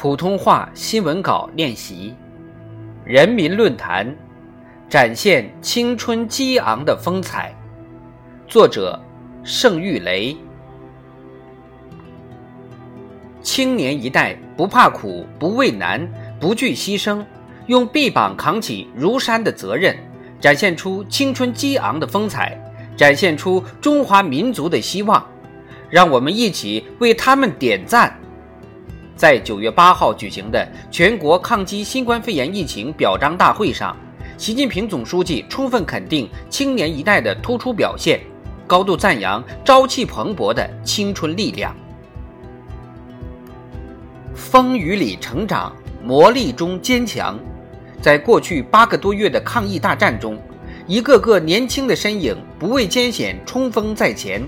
普通话新闻稿练习，人民论坛展现青春激昂的风采。作者：盛玉雷。青年一代不怕苦，不畏难，不惧牺牲，用臂膀扛起如山的责任，展现出青春激昂的风采，展现出中华民族的希望。让我们一起为他们点赞。在九月八号举行的全国抗击新冠肺炎疫情表彰大会上，习近平总书记充分肯定青年一代的突出表现，高度赞扬朝气蓬勃的青春力量。风雨里成长，磨砺中坚强。在过去八个多月的抗疫大战中，一个个年轻的身影不畏艰险，冲锋在前，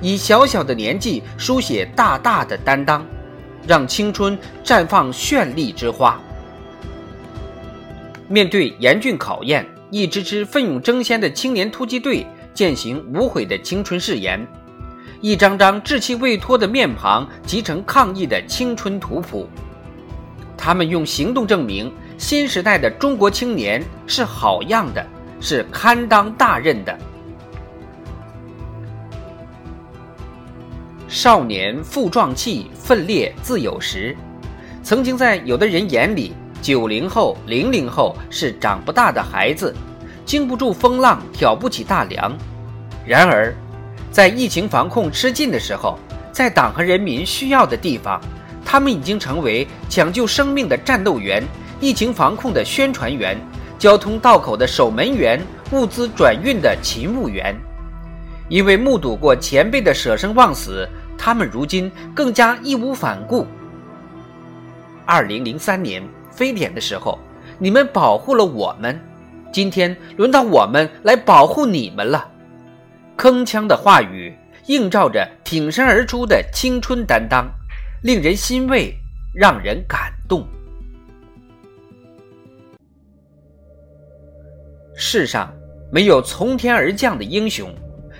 以小小的年纪书写大大的担当。让青春绽放绚丽之花。面对严峻考验，一支支奋勇争先的青年突击队践行无悔的青春誓言，一张张稚气未脱的面庞集成抗疫的青春图谱。他们用行动证明，新时代的中国青年是好样的，是堪当大任的。少年负壮气，奋烈自有时。曾经在有的人眼里，九零后、零零后是长不大的孩子，经不住风浪，挑不起大梁。然而，在疫情防控吃劲的时候，在党和人民需要的地方，他们已经成为抢救生命的战斗员、疫情防控的宣传员、交通道口的守门员、物资转运的勤务员。因为目睹过前辈的舍生忘死。他们如今更加义无反顾。二零零三年非典的时候，你们保护了我们，今天轮到我们来保护你们了。铿锵的话语映照着挺身而出的青春担当，令人欣慰，让人感动。世上没有从天而降的英雄，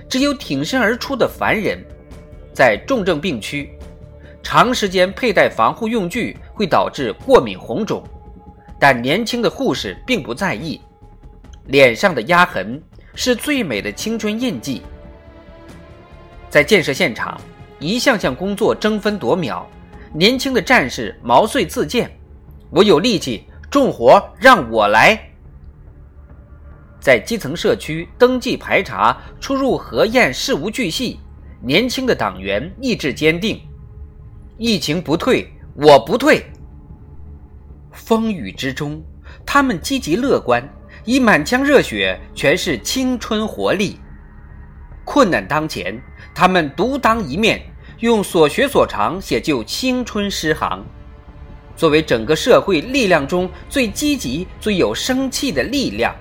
只有挺身而出的凡人。在重症病区，长时间佩戴防护用具会导致过敏红肿，但年轻的护士并不在意。脸上的压痕是最美的青春印记。在建设现场，一项项工作争分夺秒，年轻的战士毛遂自荐：“我有力气，重活让我来。”在基层社区登记排查、出入核验事无巨细。年轻的党员意志坚定，疫情不退，我不退。风雨之中，他们积极乐观，以满腔热血诠释青春活力。困难当前，他们独当一面，用所学所长写就青春诗行。作为整个社会力量中最积极、最有生气的力量，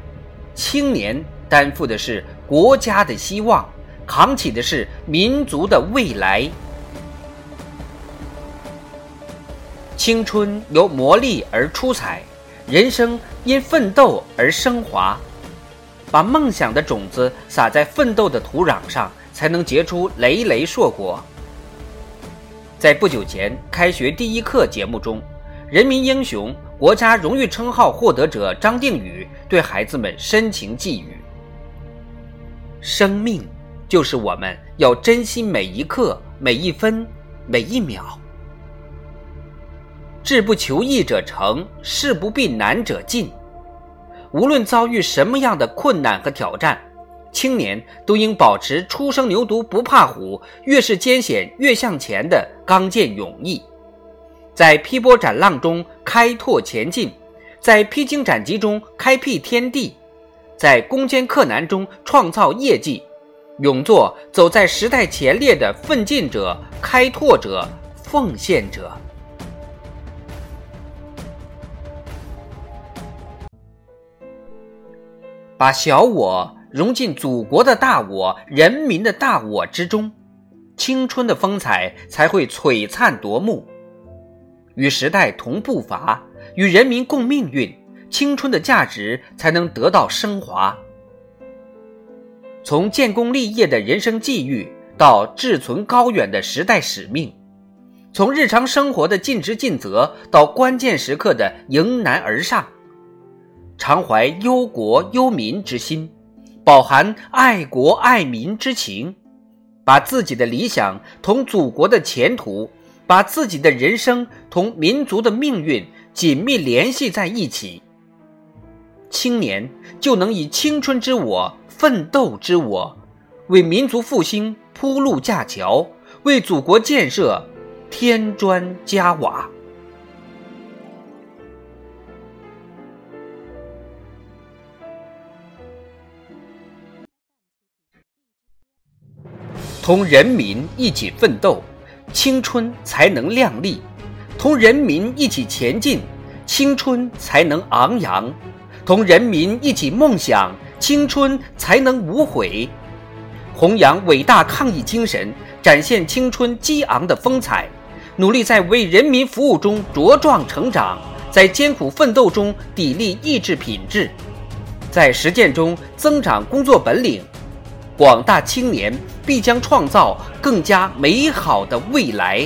青年担负的是国家的希望。扛起的是民族的未来。青春由磨砺而出彩，人生因奋斗而升华。把梦想的种子撒在奋斗的土壤上，才能结出累累硕果。在不久前开学第一课节目中，人民英雄、国家荣誉称号获得者张定宇对孩子们深情寄语：生命。就是我们要珍惜每一刻、每一分、每一秒。志不求易者成，事不避难者进。无论遭遇什么样的困难和挑战，青年都应保持“初生牛犊不怕虎，越是艰险越向前”的刚健勇毅，在劈波斩浪中开拓前进，在披荆斩棘中开辟天地，在攻坚克难中创造业绩。勇做走在时代前列的奋进者、开拓者、奉献者，把小我融进祖国的大我、人民的大我之中，青春的风采才会璀璨夺目。与时代同步伐，与人民共命运，青春的价值才能得到升华。从建功立业的人生际遇到志存高远的时代使命，从日常生活的尽职尽责到关键时刻的迎难而上，常怀忧国忧民之心，饱含爱国爱民之情，把自己的理想同祖国的前途，把自己的人生同民族的命运紧密联系在一起。青年就能以青春之我、奋斗之我，为民族复兴铺路架桥，为祖国建设添砖加瓦。同人民一起奋斗，青春才能亮丽；同人民一起前进，青春才能昂扬。同人民一起梦想，青春才能无悔；弘扬伟大抗疫精神，展现青春激昂的风采；努力在为人民服务中茁壮成长，在艰苦奋斗中砥砺意志品质，在实践中增长工作本领，广大青年必将创造更加美好的未来。